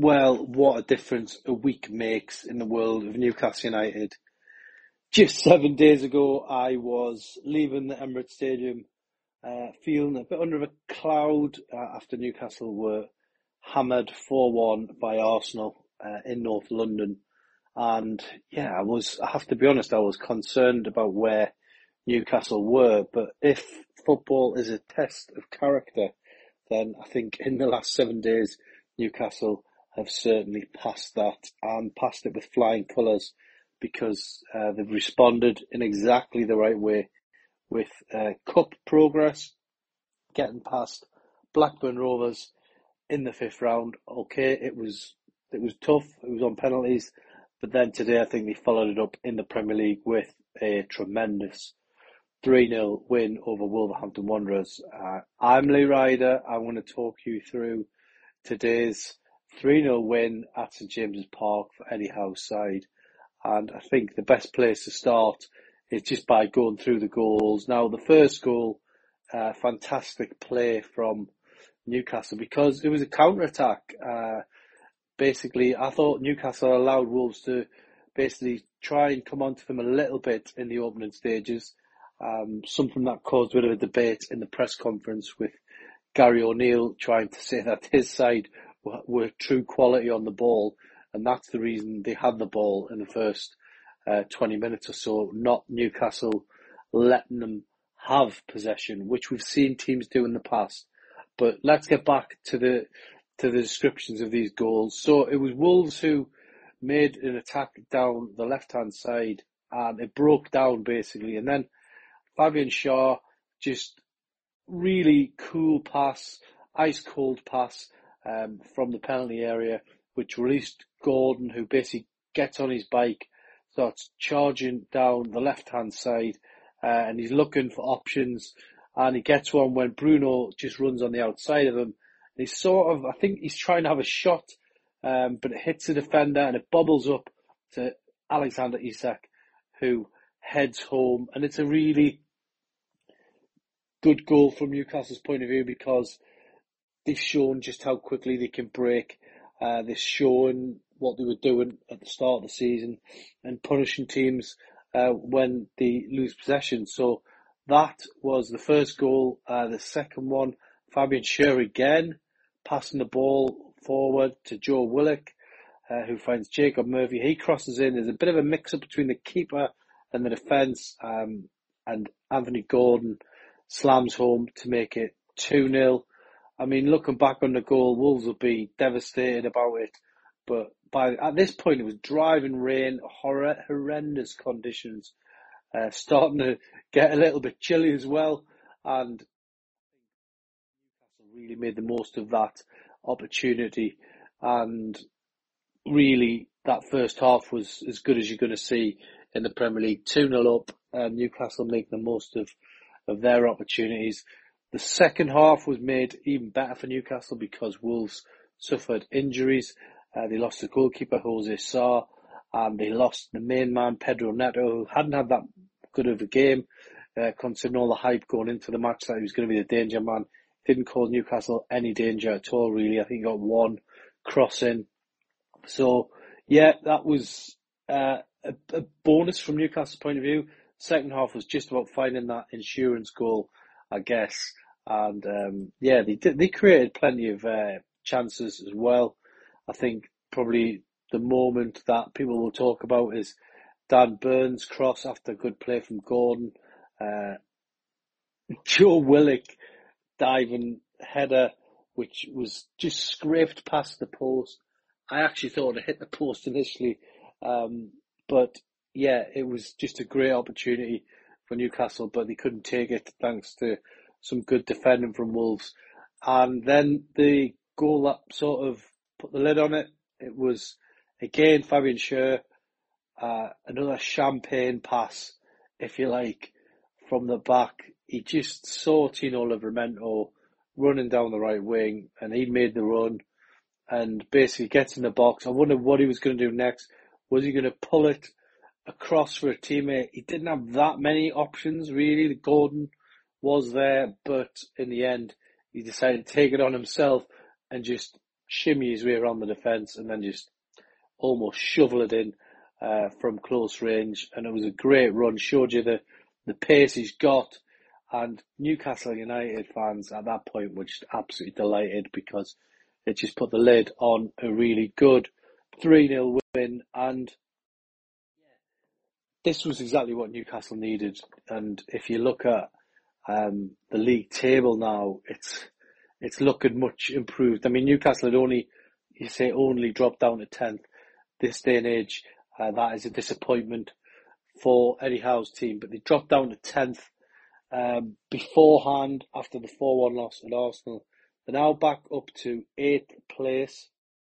Well, what a difference a week makes in the world of Newcastle United. Just seven days ago, I was leaving the Emirates Stadium, uh, feeling a bit under a cloud uh, after Newcastle were hammered 4-1 by Arsenal uh, in North London. And yeah, I was, I have to be honest, I was concerned about where Newcastle were. But if football is a test of character, then I think in the last seven days, Newcastle have certainly passed that and passed it with flying colours because uh, they've responded in exactly the right way with uh, cup progress, getting past Blackburn Rovers in the fifth round. Okay, it was it was tough. It was on penalties, but then today I think they followed it up in the Premier League with a tremendous 3 0 win over Wolverhampton Wanderers. Uh, I'm Lee Ryder. I want to talk you through today's 3 0 win at St James's Park for Eddie Howe's side. And I think the best place to start is just by going through the goals. Now, the first goal, uh, fantastic play from Newcastle because it was a counter attack. Uh, basically, I thought Newcastle allowed Wolves to basically try and come onto them a little bit in the opening stages. Um, something that caused a bit of a debate in the press conference with Gary O'Neill trying to say that his side were, were true quality on the ball, and that's the reason they had the ball in the first uh, 20 minutes or so, not Newcastle letting them have possession, which we've seen teams do in the past. But let's get back to the to the descriptions of these goals. So it was Wolves who made an attack down the left hand side, and it broke down basically, and then Fabian Schär just really cool pass, ice cold pass um, from the penalty area, which released Gordon, who basically gets on his bike, starts charging down the left hand side, uh, and he's looking for options. And he gets one when Bruno just runs on the outside of him. And he's sort of, I think he's trying to have a shot, um, but it hits the defender and it bubbles up to Alexander Isak, who heads home. And it's a really good goal from Newcastle's point of view because they've shown just how quickly they can break. Uh, they've shown what they were doing at the start of the season and punishing teams uh, when they lose possession. So that was the first goal. Uh, the second one, Fabian Schär again, passing the ball forward to Joe Willock, uh, who finds Jacob Murphy. He crosses in. There's a bit of a mix up between the keeper and the defence, um, and Anthony Gordon slams home to make it 2 0. I mean, looking back on the goal, Wolves will be devastated about it. But by at this point, it was driving rain, horror, horrendous conditions, uh, starting to get a little bit chilly as well. And Newcastle really made the most of that opportunity. And really, that first half was as good as you're going to see in the Premier League. 2 0 up, and Newcastle making the most of of their opportunities. The second half was made even better for Newcastle because Wolves suffered injuries. Uh, they lost the goalkeeper Jose Sa, and they lost the main man Pedro Neto, who hadn't had that good of a game, uh, considering all the hype going into the match that he was going to be the danger man. Didn't cause Newcastle any danger at all, really. I think he got one crossing. So, yeah, that was uh, a, a bonus from Newcastle's point of view. Second half was just about finding that insurance goal, I guess. And um, yeah, they they created plenty of uh, chances as well. I think probably the moment that people will talk about is Dan Burn's cross after a good play from Gordon. Uh, Joe Willock diving header, which was just scraped past the post. I actually thought it hit the post initially, um, but yeah, it was just a great opportunity for Newcastle, but they couldn't take it thanks to some good defending from Wolves. And then the goal that sort of put the lid on it, it was again Fabian Schär, uh, another champagne pass, if you like, from the back. He just saw Tino Livramento running down the right wing and he made the run and basically gets in the box. I wonder what he was going to do next. Was he going to pull it across for a teammate. He didn't have that many options really. The Gordon was there, but in the end, he decided to take it on himself and just shimmy his way around the defence and then just almost shovel it in uh, from close range. And it was a great run, showed you the, the pace he's got. And Newcastle United fans at that point were just absolutely delighted because it just put the lid on a really good 3 0 win. And this was exactly what Newcastle needed. And if you look at um, the league table now, it's it's looking much improved. I mean, Newcastle had only, you say, only dropped down to tenth this day and age. Uh, that is a disappointment for Eddie Howe's team, but they dropped down to tenth um, beforehand after the four-one loss at Arsenal. They're now back up to eighth place,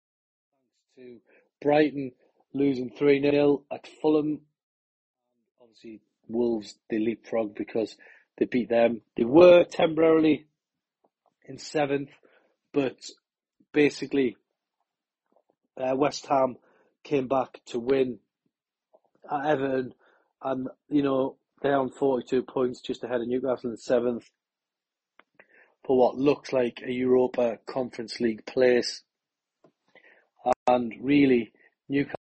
thanks to Brighton losing three 0 at Fulham. Obviously, Wolves they leapfrog because they beat them. They were temporarily in seventh, but basically uh, West Ham came back to win at Everton, and you know they're on 42 points, just ahead of Newcastle in seventh for what looks like a Europa Conference League place. And really, Newcastle,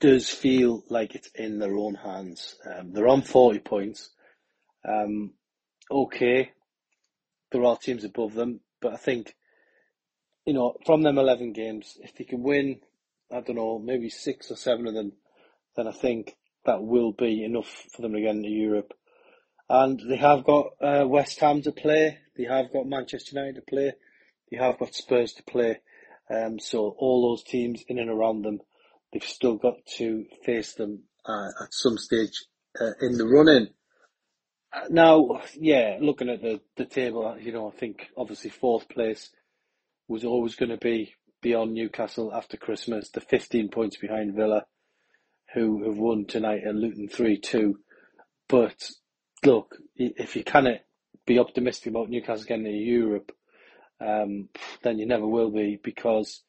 does feel like it's in their own hands. Um, they're on 40 points. Um, okay, there are teams above them, but I think, you know, from them 11 games, if they can win, I don't know, maybe six or seven of them, then I think that will be enough for them to get into Europe. And they have got uh, West Ham to play, they have got Manchester United to play, they have got Spurs to play. Um, so all those teams in and around them, they've still got to face them uh, at some stage uh, in the running. Now, yeah, looking at the, the table, you know, I think obviously fourth place was always going to be beyond Newcastle after Christmas. The 15 points behind Villa, who have won tonight at Luton 3-2. But look, if you cannot be optimistic about Newcastle getting to Europe, um, then you never will be because,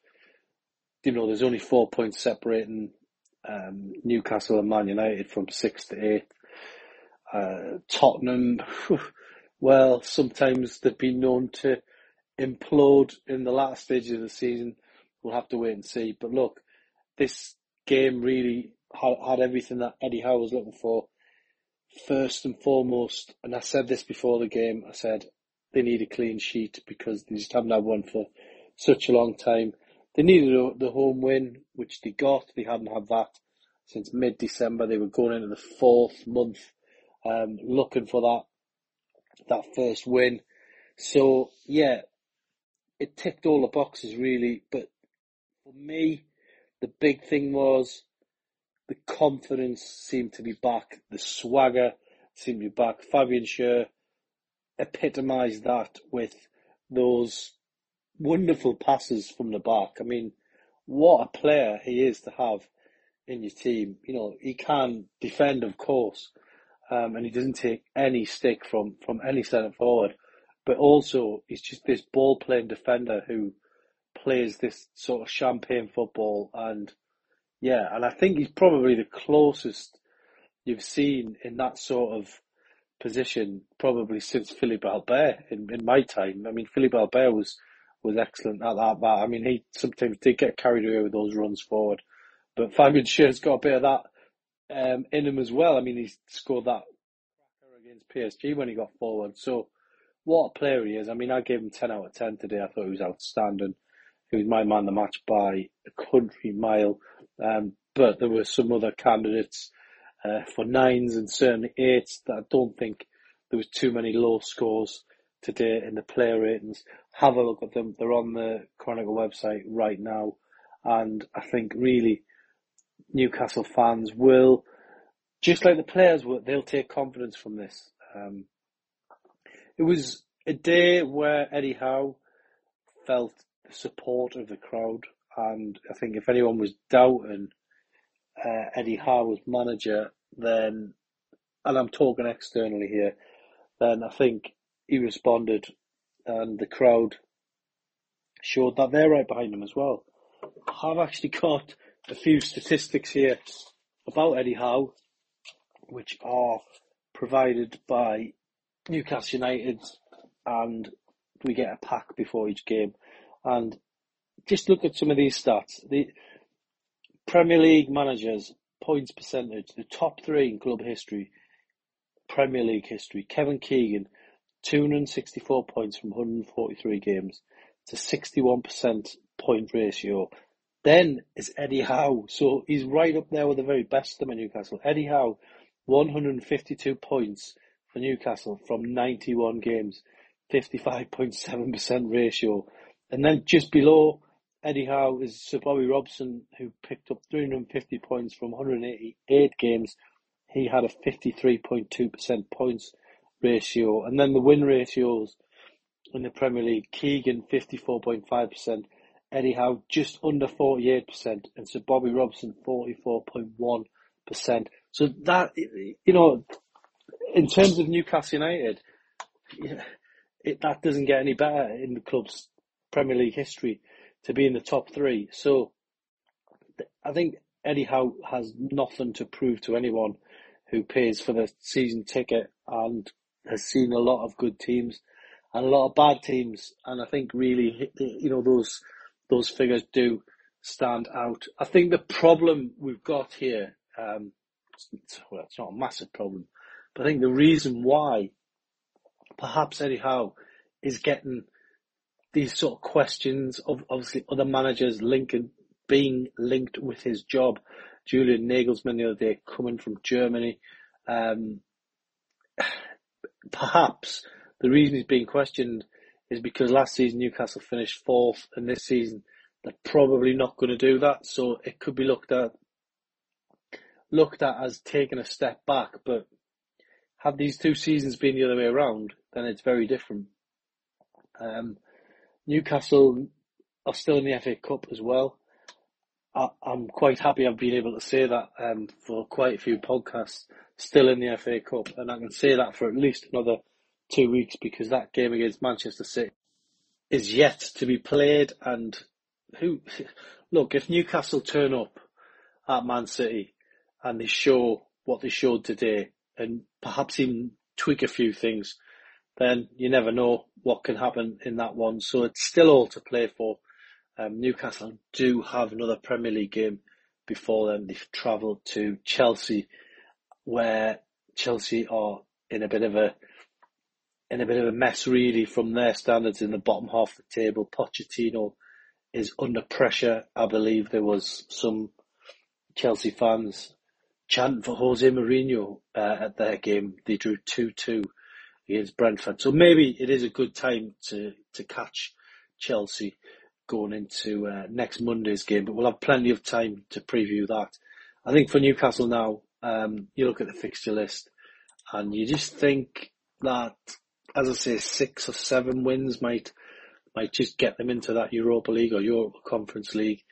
you know, there's only four points separating um, Newcastle and Man United from sixth to eighth. Uh, Tottenham, well, sometimes they've been known to implode in the last stages of the season. We'll have to wait and see. But look, this game really had, had everything that Eddie Howe was looking for. First and foremost, and I said this before the game, I said they need a clean sheet because they just haven't had one for such a long time. They needed the home win, which they got. They hadn't had that since mid-December. They were going into the fourth month um, looking for that that first win. So yeah, it ticked all the boxes really. But for me, the big thing was the confidence seemed to be back, the swagger seemed to be back. Fabian Schär epitomised that with those wonderful passes from the back. I mean, what a player he is to have in your team. You know, he can defend, of course, um, and he doesn't take any stick from, from any centre forward. But also, he's just this ball playing defender who plays this sort of champagne football. And yeah, and I think he's probably the closest you've seen in that sort of position probably since Philippe Albert in, in my time. I mean, Philippe Albert was, was excellent at that, but I mean, he sometimes did get carried away with those runs forward. But Fabian Schär's got a bit of that um, in him as well. I mean, he scored that against PSG when he got forward. So, what a player he is. I mean, I gave him 10 out of 10 today. I thought he was outstanding. He was my man the match by a country mile. Um, but there were some other candidates uh, for nines and certainly eights that I don't think there was too many low scores today in the player ratings. Have a look at them. They're on the Chronicle website right now. And I think really Newcastle fans will, just like the players will, they'll take confidence from this. Um, it was a day where Eddie Howe felt the support of the crowd, and I think if anyone was doubting uh, Eddie Howe as manager, then, and I'm talking externally here, then I think he responded, and the crowd showed that they're right behind him as well. I've actually got a few statistics here about Eddie Howe, which are provided by Newcastle United, and we get a pack before each game. And just look at some of these stats. The Premier League managers points percentage, the top three in club history, Premier League history. Kevin Keegan, 264 points from 143 games to 61% point ratio. Then is Eddie Howe. So he's right up there with the very best of them Newcastle. Eddie Howe, 152 points for Newcastle from 91 games, 55.7% ratio. And then just below Eddie Howe is Sir Bobby Robson, who picked up 350 points from 188 games. He had a 53.2% points ratio. And then the win ratios in the Premier League, Keegan 54.5%, Eddie Howe just under 48%, and Sir Bobby Robson 44.1%. So that, you know, in terms of Newcastle United, it, that doesn't get any better in the club's Premier League history to be in the top three. So I think Eddie Howe has nothing to prove to anyone who pays for the season ticket and has seen a lot of good teams and a lot of bad teams. And I think really, you know, those those figures do stand out. I think the problem we've got here, um, it's, well, it's not a massive problem, but I think the reason why perhaps Eddie Howe is getting these sort of questions of obviously other managers linking being linked with his job. Julian Nagelsmann the other day coming from Germany. Um, perhaps the reason he's being questioned is because last season Newcastle finished fourth, and this season they're probably not going to do that. So it could be looked at looked at as taking a step back. But have these two seasons been the other way around, then it's very different. Um, Newcastle are still in the FA Cup as well. I, am quite happy I've been able to say that um, for quite a few podcasts. Still in the FA Cup, and I can say that for at least another two weeks because that game against Manchester City is yet to be played. And who, look, if Newcastle turn up at Man City and they show what they showed today, and perhaps even tweak a few things, then you never know what can happen in that one. So it's still all to play for. Um, Newcastle do have another Premier League game before them. They've travelled to Chelsea, where Chelsea are in a bit of a in a bit of a mess really from their standards in the bottom half of the table. Pochettino is under pressure. I believe there was some Chelsea fans chanting for Jose Mourinho uh, at their game. They drew 2-2 against Brentford. So maybe it is a good time to, to catch Chelsea going into uh, next Monday's game, but we'll have plenty of time to preview that. I think for Newcastle now, um, you look at the fixture list and you just think that, as I say, six or seven wins might might just get them into that Europa League or Europa Conference League.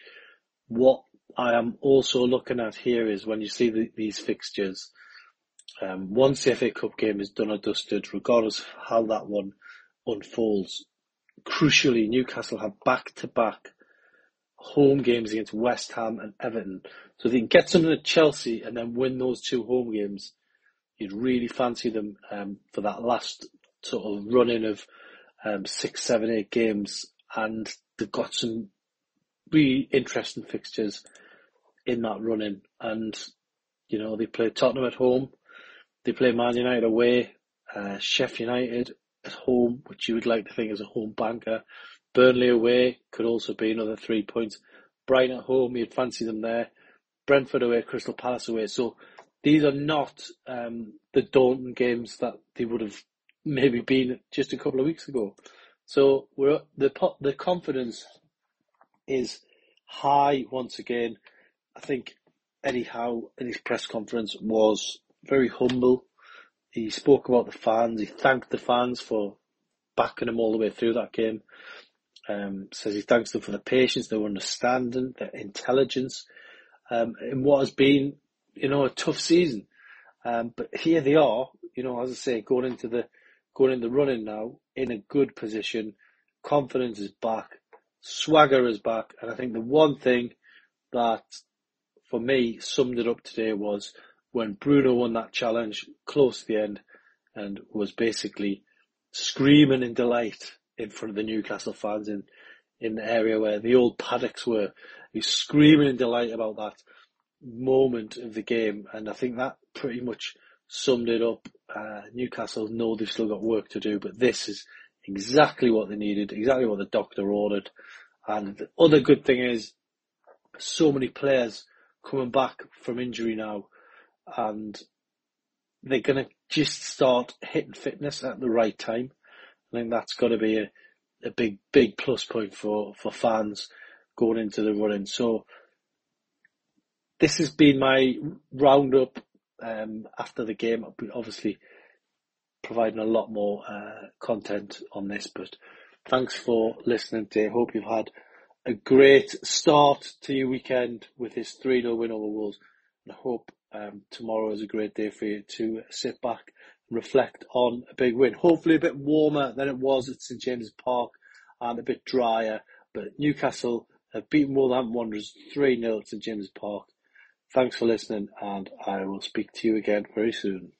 What I am also looking at here is when you see the, these fixtures, um, once the FA Cup game is done or dusted, regardless of how that one unfolds, crucially, Newcastle have back-to-back home games against West Ham and Everton. So if they can get something at Chelsea and then win those two home games, you'd really fancy them um, for that last sort of run-in of um, six, seven, eight games. And they've got some really interesting fixtures in that run-in. And, you know, they play Tottenham at home, they play Man United away, uh, Sheffield United at home, which you would like to think is a home banker. Burnley away could also be another three points. Brighton at home, you'd fancy them there. Brentford away, Crystal Palace away. So these are not um, the daunting games that they would have maybe been just a couple of weeks ago. So we're the the confidence is high once again. I think Eddie Howe in his press conference was very humble. He spoke about the fans. He thanked the fans for backing him all the way through that game. Um, says he thanks them for the patience, their understanding, their intelligence, um, in what has been, you know, a tough season. Um, but here they are, you know, as I say, going into the going in the running now in a good position. Confidence is back, swagger is back, and I think the one thing that for me summed it up today was when Bruno won that challenge close to the end and was basically screaming in delight in front of the Newcastle fans in, in the area where the old paddocks were. He's screaming in delight about that moment of the game, and I think that pretty much summed it up. Uh, Newcastle know they've still got work to do, but this is exactly what they needed, exactly what the doctor ordered. And the other good thing is, so many players coming back from injury now, and they're going to just start hitting fitness at the right time. I think that's got to be a, a big, big plus point for, for fans going into the running. So this has been my roundup um, after the game. I'll be obviously providing a lot more uh, content on this, but thanks for listening today. Hope you've had a great start to your weekend with this 3 0 win over Wolves. And I hope um, tomorrow is a great day for you to sit back reflect on a big win. Hopefully a bit warmer than it was at St James's Park and a bit drier. But Newcastle have beaten Wolverhampton Wanderers 3 0 at St James's Park. Thanks for listening, and I will speak to you again very soon.